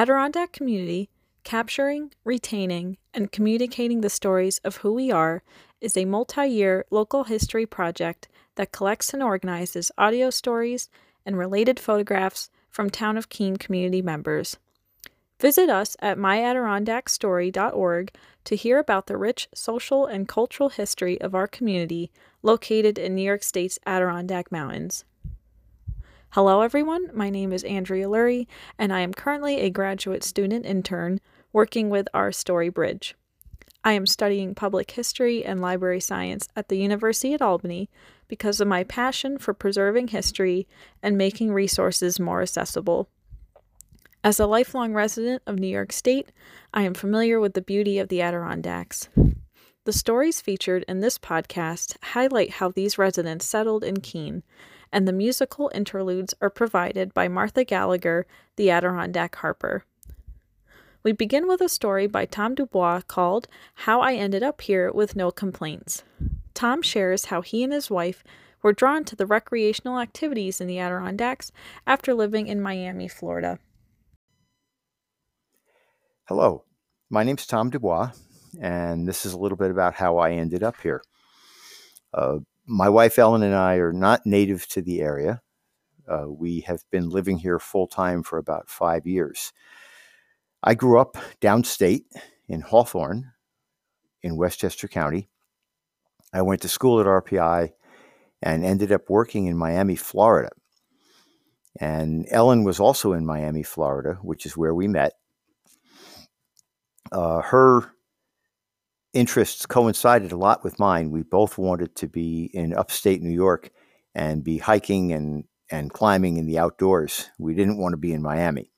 Adirondack Community Capturing, Retaining, and Communicating the Stories of Who We Are is a multi year local history project that collects and organizes audio stories and related photographs from Town of Keene community members. Visit us at myadirondackstory.org to hear about the rich social and cultural history of our community located in New York State's Adirondack Mountains. Hello, everyone. My name is Andrea Lurie, and I am currently a graduate student intern working with our Story Bridge. I am studying public history and library science at the University at Albany because of my passion for preserving history and making resources more accessible. As a lifelong resident of New York State, I am familiar with the beauty of the Adirondacks. The stories featured in this podcast highlight how these residents settled in Keene, and the musical interludes are provided by Martha Gallagher, the Adirondack Harper. We begin with a story by Tom Dubois called How I Ended Up Here with No Complaints. Tom shares how he and his wife were drawn to the recreational activities in the Adirondacks after living in Miami, Florida. Hello, my name's Tom Dubois, and this is a little bit about how I ended up here. Uh, my wife Ellen and I are not native to the area. Uh, we have been living here full time for about five years. I grew up downstate in Hawthorne in Westchester County. I went to school at RPI and ended up working in Miami, Florida. And Ellen was also in Miami, Florida, which is where we met uh, her interests coincided a lot with mine. We both wanted to be in upstate New York and be hiking and, and climbing in the outdoors. We didn't want to be in Miami.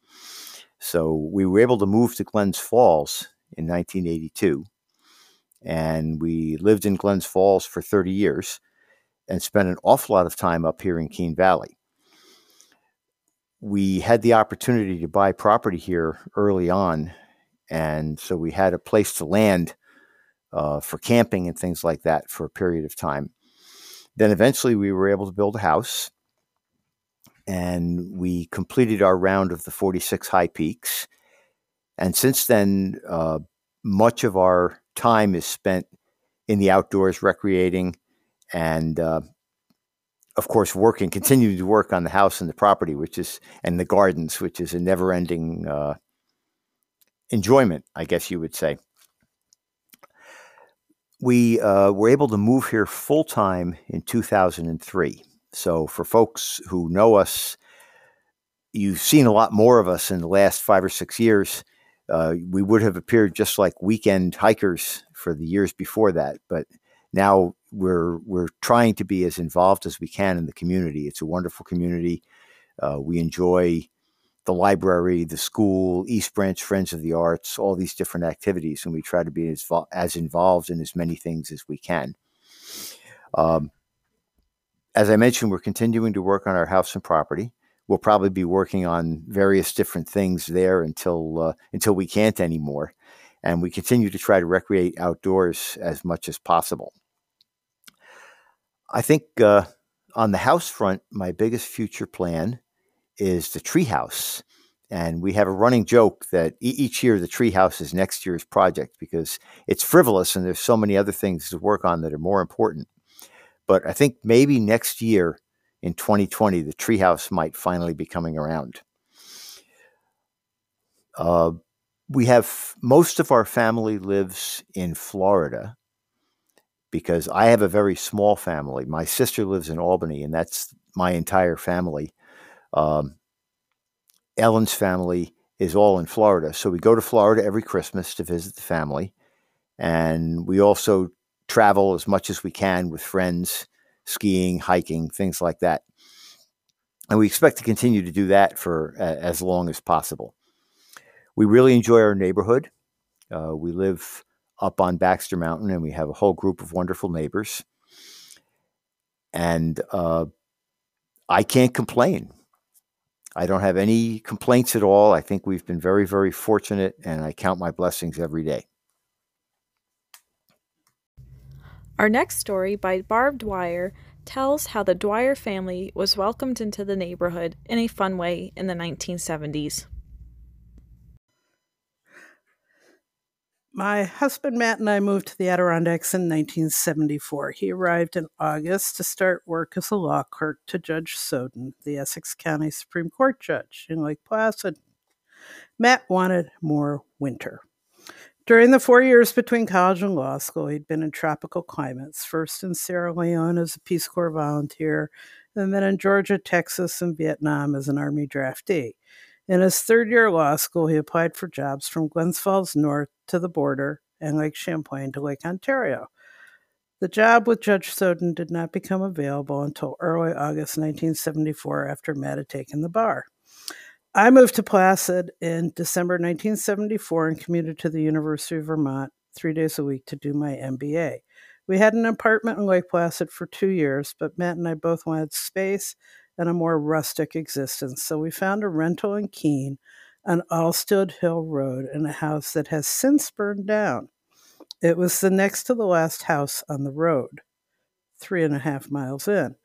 So we were able to move to Glens Falls in 1982. And we lived in Glens Falls for 30 years and spent an awful lot of time up here in Keene Valley. We had the opportunity to buy property here early on and so we had a place to land uh, for camping and things like that for a period of time. Then eventually we were able to build a house and we completed our round of the 46 high peaks. And since then, uh, much of our time is spent in the outdoors, recreating, and uh, of course, working, continuing to work on the house and the property, which is, and the gardens, which is a never ending uh, enjoyment, I guess you would say. We uh, were able to move here full time in 2003. So, for folks who know us, you've seen a lot more of us in the last five or six years. Uh, we would have appeared just like weekend hikers for the years before that, but now we're we're trying to be as involved as we can in the community. It's a wonderful community. Uh, we enjoy the library, the school, East Branch Friends of the Arts, all these different activities, and we try to be as, as involved in as many things as we can. Um, as I mentioned, we're continuing to work on our house and property. We'll probably be working on various different things there until uh, until we can't anymore, and we continue to try to recreate outdoors as much as possible. I think uh, on the house front, my biggest future plan is the treehouse. And we have a running joke that each year the treehouse is next year's project because it's frivolous and there's so many other things to work on that are more important. But I think maybe next year in 2020, the treehouse might finally be coming around. Uh, we have most of our family lives in Florida because I have a very small family. My sister lives in Albany, and that's my entire family. Um, Ellen's family is all in Florida. So we go to Florida every Christmas to visit the family. And we also travel as much as we can with friends, skiing, hiking, things like that. And we expect to continue to do that for uh, as long as possible. We really enjoy our neighborhood. Uh, we live up on Baxter Mountain and we have a whole group of wonderful neighbors. And uh, I can't complain. I don't have any complaints at all. I think we've been very, very fortunate, and I count my blessings every day. Our next story by Barb Dwyer tells how the Dwyer family was welcomed into the neighborhood in a fun way in the 1970s. My husband Matt and I moved to the Adirondacks in 1974. He arrived in August to start work as a law clerk to Judge Soden, the Essex County Supreme Court judge in Lake Placid. Matt wanted more winter. During the four years between college and law school, he'd been in tropical climates, first in Sierra Leone as a Peace Corps volunteer, and then in Georgia, Texas, and Vietnam as an Army draftee. In his third year of law school, he applied for jobs from Glens Falls North to the border and Lake Champlain to Lake Ontario. The job with Judge Soden did not become available until early August 1974 after Matt had taken the bar. I moved to Placid in December 1974 and commuted to the University of Vermont three days a week to do my MBA. We had an apartment in Lake Placid for two years, but Matt and I both wanted space and a more rustic existence. So we found a rental in Keene on Alstead Hill Road in a house that has since burned down. It was the next to the last house on the road, three and a half miles in.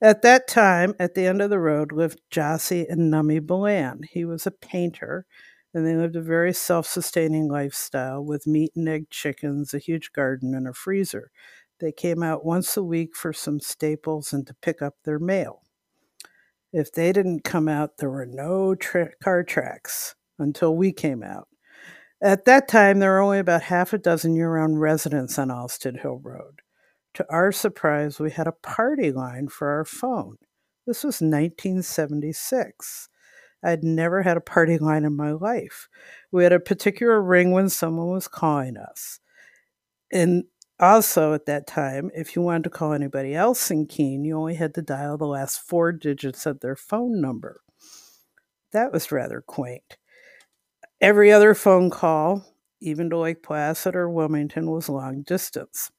At that time, at the end of the road, lived Jossie and Nummy Balan. He was a painter, and they lived a very self sustaining lifestyle with meat and egg chickens, a huge garden, and a freezer. They came out once a week for some staples and to pick up their mail. If they didn't come out, there were no tra- car tracks until we came out. At that time, there were only about half a dozen year round residents on Alstead Hill Road. To our surprise, we had a party line for our phone. This was 1976. I'd never had a party line in my life. We had a particular ring when someone was calling us. And also, at that time, if you wanted to call anybody else in Keene, you only had to dial the last four digits of their phone number. That was rather quaint. Every other phone call, even to Lake Placid or Wilmington, was long distance.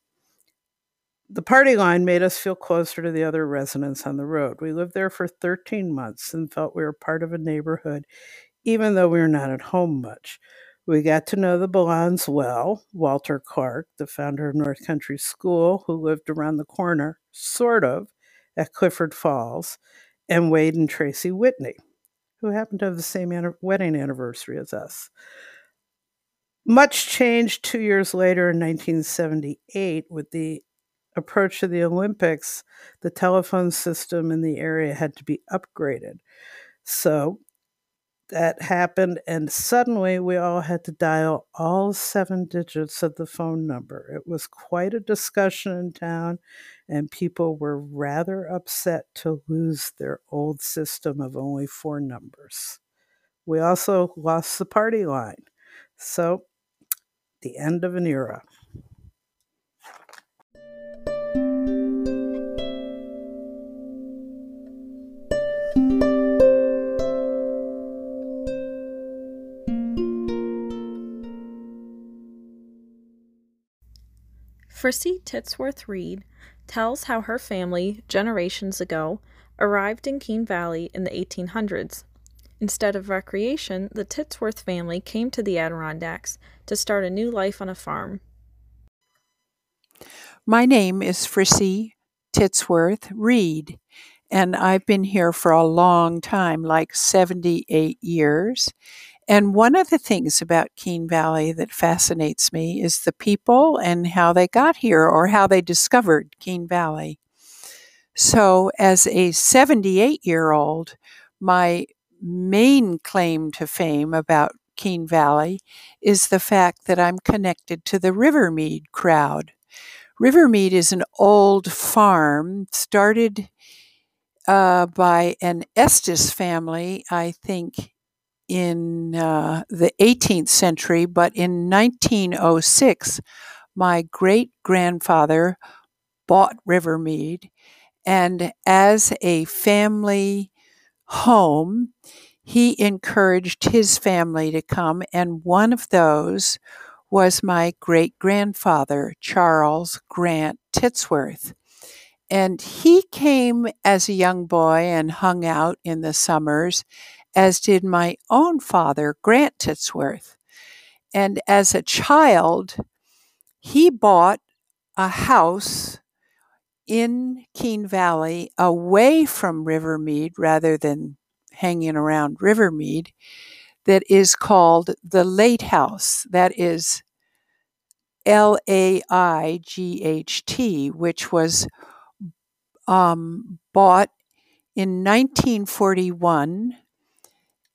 The party line made us feel closer to the other residents on the road. We lived there for 13 months and felt we were part of a neighborhood, even though we were not at home much. We got to know the Balans well. Walter Clark, the founder of North Country School, who lived around the corner, sort of, at Clifford Falls, and Wade and Tracy Whitney, who happened to have the same wedding anniversary as us. Much changed two years later in 1978 with the approach to the Olympics. The telephone system in the area had to be upgraded. So that happened, and suddenly we all had to dial all seven digits of the phone number. It was quite a discussion in town, and people were rather upset to lose their old system of only four numbers. We also lost the party line. So, the end of an era. Frissy Titsworth Reed tells how her family, generations ago, arrived in Keene Valley in the 1800s. Instead of recreation, the Titsworth family came to the Adirondacks to start a new life on a farm. My name is Frissy Titsworth Reed, and I've been here for a long time, like 78 years. And one of the things about Keene Valley that fascinates me is the people and how they got here or how they discovered Keene Valley. So, as a 78 year old, my main claim to fame about Keene Valley is the fact that I'm connected to the Rivermead crowd. Rivermead is an old farm started uh, by an Estes family, I think, in uh, the 18th century, but in 1906, my great grandfather bought Rivermead, and as a family home, he encouraged his family to come, and one of those was my great grandfather, Charles Grant Titsworth. And he came as a young boy and hung out in the summers as did my own father, Grant Titsworth. And as a child, he bought a house in Keene Valley away from Rivermead rather than hanging around Rivermead that is called the Laight House. That is L A I G H T, which was um, bought in 1941.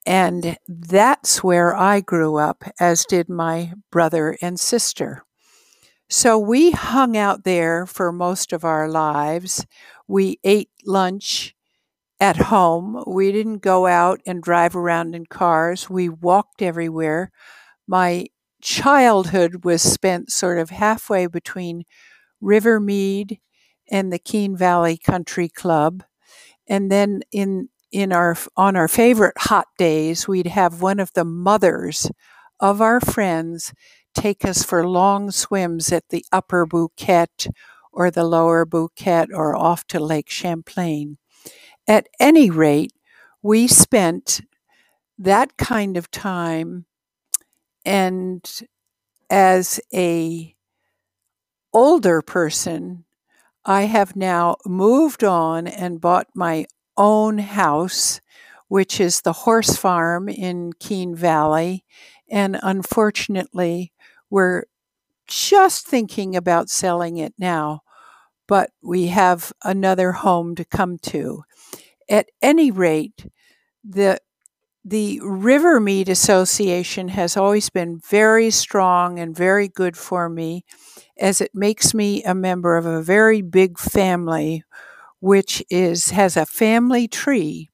And that's where I grew up, as did my brother and sister. So we hung out there for most of our lives. We ate lunch at home. We didn't go out and drive around in cars. We walked everywhere. My childhood was spent sort of halfway between Rivermead and the Keene Valley Country Club. And then in in our on our favorite hot days, we'd have one of the mothers of our friends take us for long swims at the upper Boquet or the lower Boquet or off to Lake Champlain. At any rate, we spent that kind of time and as a older person I have now moved on and bought my own house, which is the horse farm in Keene Valley. And unfortunately, we're just thinking about selling it now, but we have another home to come to. At any rate, the the Rivermead Association has always been very strong and very good for me as it makes me a member of a very big family which is has a family tree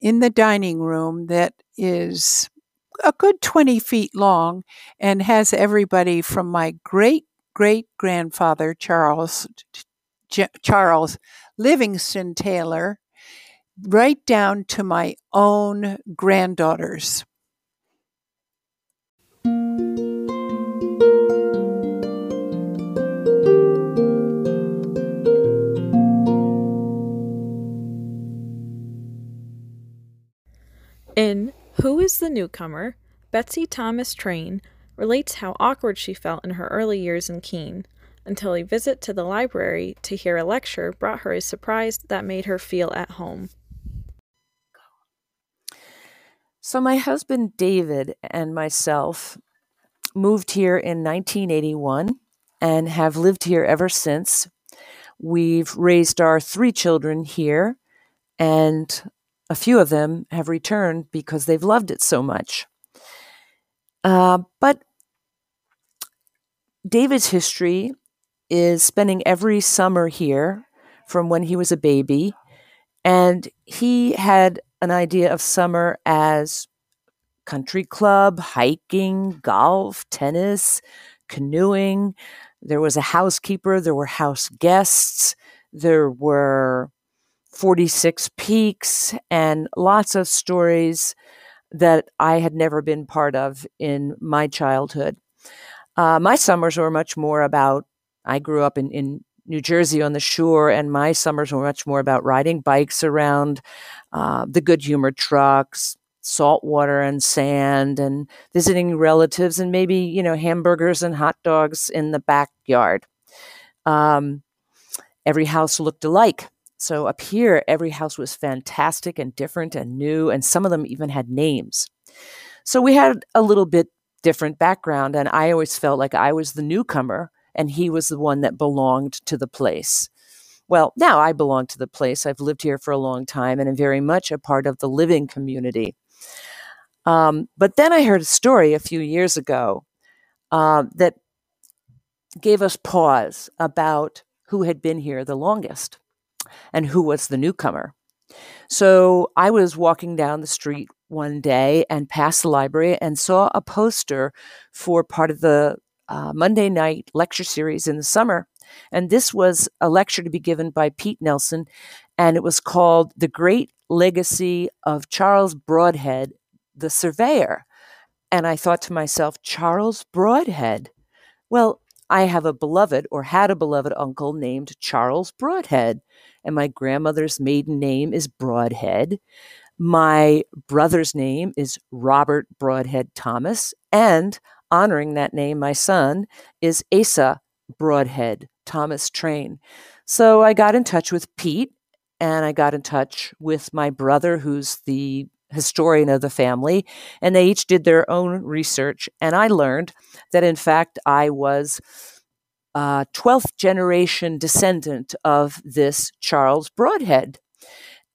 in the dining room that is a good 20 feet long and has everybody from my great great grandfather Charles Charles Livingston Taylor right down to my own granddaughters. In Who is the Newcomer? Betsy Thomas Train relates how awkward she felt in her early years in Keene until a visit to the library to hear a lecture brought her a surprise that made her feel at home. So, my husband David and myself moved here in 1981 and have lived here ever since. We've raised our three children here, and a few of them have returned because they've loved it so much. Uh, but David's history is spending every summer here from when he was a baby. And he had an idea of summer as country club, hiking, golf, tennis, canoeing. There was a housekeeper, there were house guests, there were 46 peaks, and lots of stories that I had never been part of in my childhood. Uh, my summers were much more about, I grew up in, in New Jersey on the shore, and my summers were much more about riding bikes around uh, the good humor trucks, salt water and sand, and visiting relatives, and maybe, you know, hamburgers and hot dogs in the backyard. Um, every house looked alike. So up here, every house was fantastic and different and new, and some of them even had names. So we had a little bit different background, and I always felt like I was the newcomer and he was the one that belonged to the place. Well, now I belong to the place. I've lived here for a long time and am very much a part of the living community. Um, but then I heard a story a few years ago uh, that gave us pause about who had been here the longest and who was the newcomer. So I was walking down the street one day and passed the library and saw a poster for part of the uh, Monday night lecture series in the summer. And this was a lecture to be given by Pete Nelson, and it was called The Great Legacy of Charles Brodhead, the Surveyor. And I thought to myself, Charles Brodhead? Well, I have a beloved or had a beloved uncle named Charles Brodhead and my grandmother's maiden name is Brodhead. My brother's name is Robert Brodhead Thomas, and honoring that name, my son is Asa Brodhead Thomas Train. So I got in touch with Pete and I got in touch with my brother, who's the historian of the family, and they each did their own research. And I learned that, in fact, I was Uh, a 12th generation descendant of this Charles Brodhead.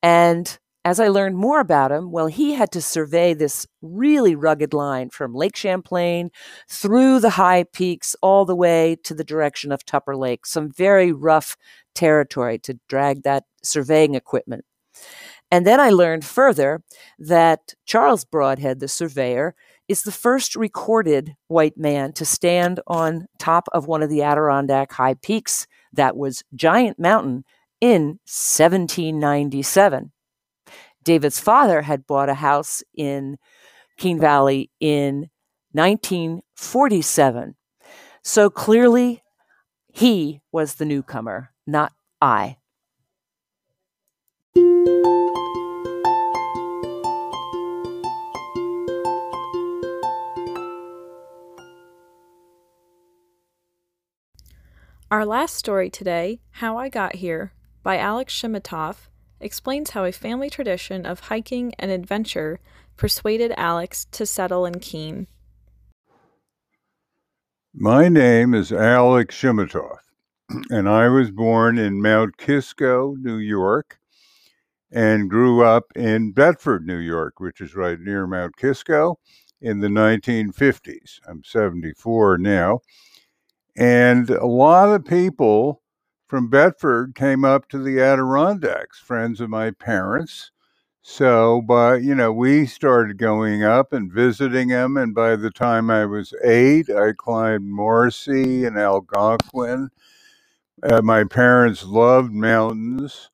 And as I learned more about him, well, he had to survey this really rugged line from Lake Champlain through the high peaks all the way to the direction of Tupper Lake, some very rough territory to drag that surveying equipment. And then I learned further that Charles Brodhead, the surveyor, is the first recorded white man to stand on top of one of the Adirondack high peaks that was Giant Mountain in 1797. David's father had bought a house in Keene Valley in 1947. So clearly, he was the newcomer, not I. Our last story today, How I Got Here, by Alex Shoumatoff, explains how a family tradition of hiking and adventure persuaded Alex to settle in Keene. My name is Alex Shoumatoff, and I was born in Mount Kisco, New York, and grew up in Bedford, New York, which is right near Mount Kisco, in the 1950s. I'm 74 now. And a lot of people from Bedford came up to the Adirondacks, friends of my parents. So, but you know, we started going up and visiting them, and by the time I was eight, I climbed Morrissey and Algonquin. Uh, my parents loved mountains.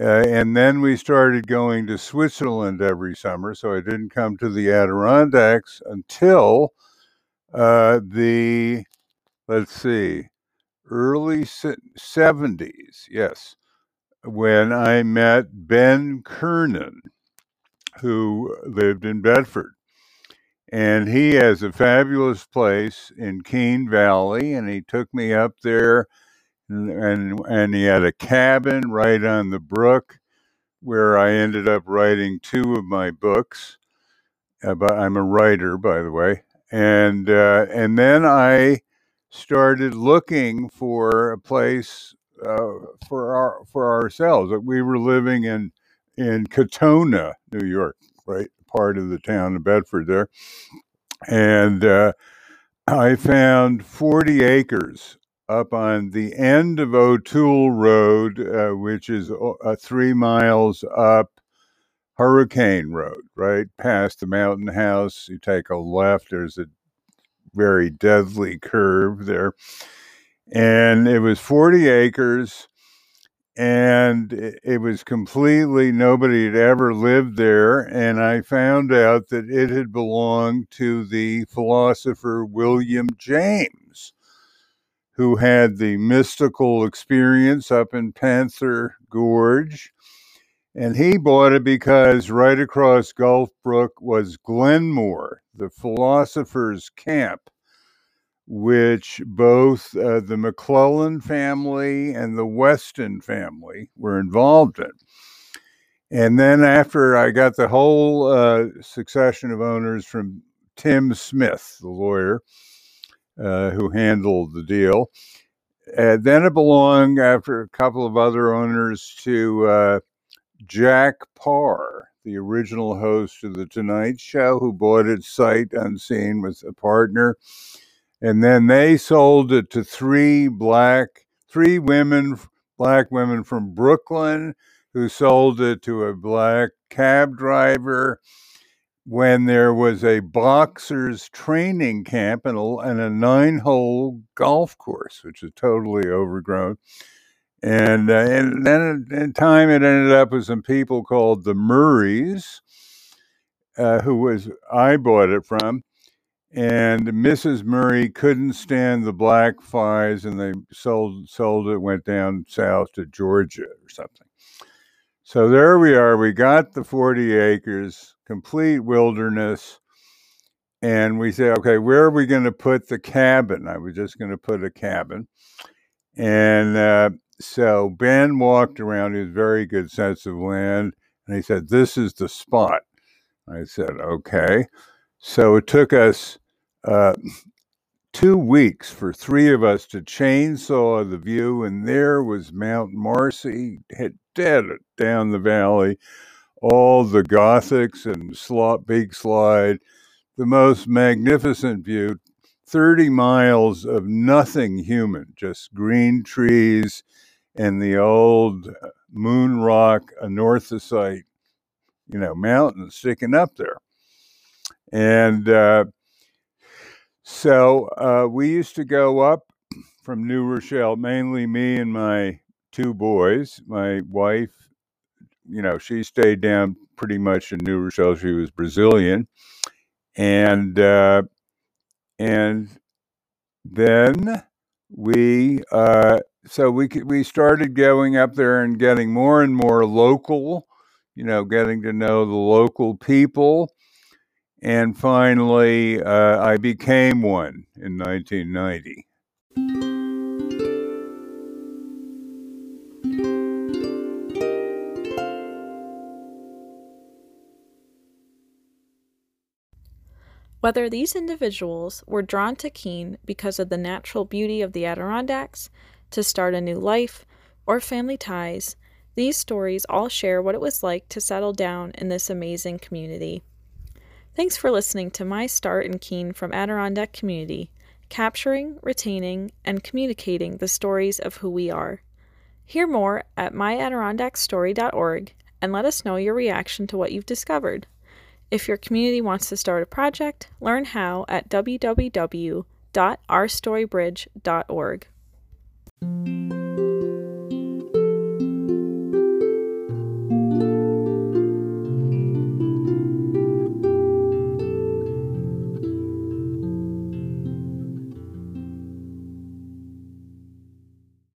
Uh, and then we started going to Switzerland every summer. So I didn't come to the Adirondacks until uh, the, let's see, early 70s, yes, when I met Ben Kernan, who lived in Bedford. And he has a fabulous place in Keene Valley, and he took me up there, and, and, and he had a cabin right on the brook where I ended up writing two of my books. Uh, I'm a writer, by the way, and uh, and then I started looking for a place uh, for our for ourselves. We were living in in Katonah, New York, right, part of the town of Bedford there, and uh, I found forty acres up on the end of O'Toole Road, uh, which is uh, three miles up Hurricane Road, right past the Mountain House. You take a left. There's a very deadly curve there. And it was 40 acres, and it was completely nobody had ever lived there. And I found out that it had belonged to the philosopher William James, who had the mystical experience up in Panther Gorge. And he bought it because right across Gulf Brook was Glenmore, the philosopher's camp, which both uh, the McClellan family and the Weston family were involved in. And then after I got the whole uh, succession of owners from Tim Smith, the lawyer uh, who handled the deal, and then it belonged after a couple of other owners to uh, Jack Paar, the original host of The Tonight Show, who bought it sight unseen with a partner. And then they sold it to three black, three women, black women from Brooklyn, who sold it to a black cab driver when there was a boxer's training camp and a, and a nine hole golf course, which is totally overgrown. And, uh, and then in time, it ended up with some people called the Murrays, uh, who was I bought it from. And Mrs. Murray couldn't stand the black flies, and they sold sold it. Went down south to Georgia or something. So there we are. We got the forty acres, complete wilderness, and we say, okay, where are we going to put the cabin? I was just going to put a cabin, and uh, so Ben walked around. Was very good sense of land, and he said, "This is the spot." I said, Okay. So it took us uh, two weeks for three of us to chainsaw the view, and there was Mount Marcy hit dead down the valley, all the Gothics and slot, big slide, the most magnificent view. 30 miles of nothing human, just green trees and the old moon rock anorthosite, you know, mountain sticking up there. And uh, so uh, we used to go up from New Rochelle, mainly me and my two boys. My wife, you know, she stayed down pretty much in New Rochelle. She was Brazilian, and uh, and then we uh, so we we started going up there and getting more and more local, you know, getting to know the local people and finally, uh, I became one in 1990. Whether these individuals were drawn to Keene because of the natural beauty of the Adirondacks, to start a new life, or family ties, these stories all share what it was like to settle down in this amazing community. Thanks for listening to my start in Keene from Adirondack Community, capturing, retaining, and communicating the stories of who we are. Hear more at myadirondackstory.org and let us know your reaction to what you've discovered. If your community wants to start a project, learn how at www.ourstorybridge.org.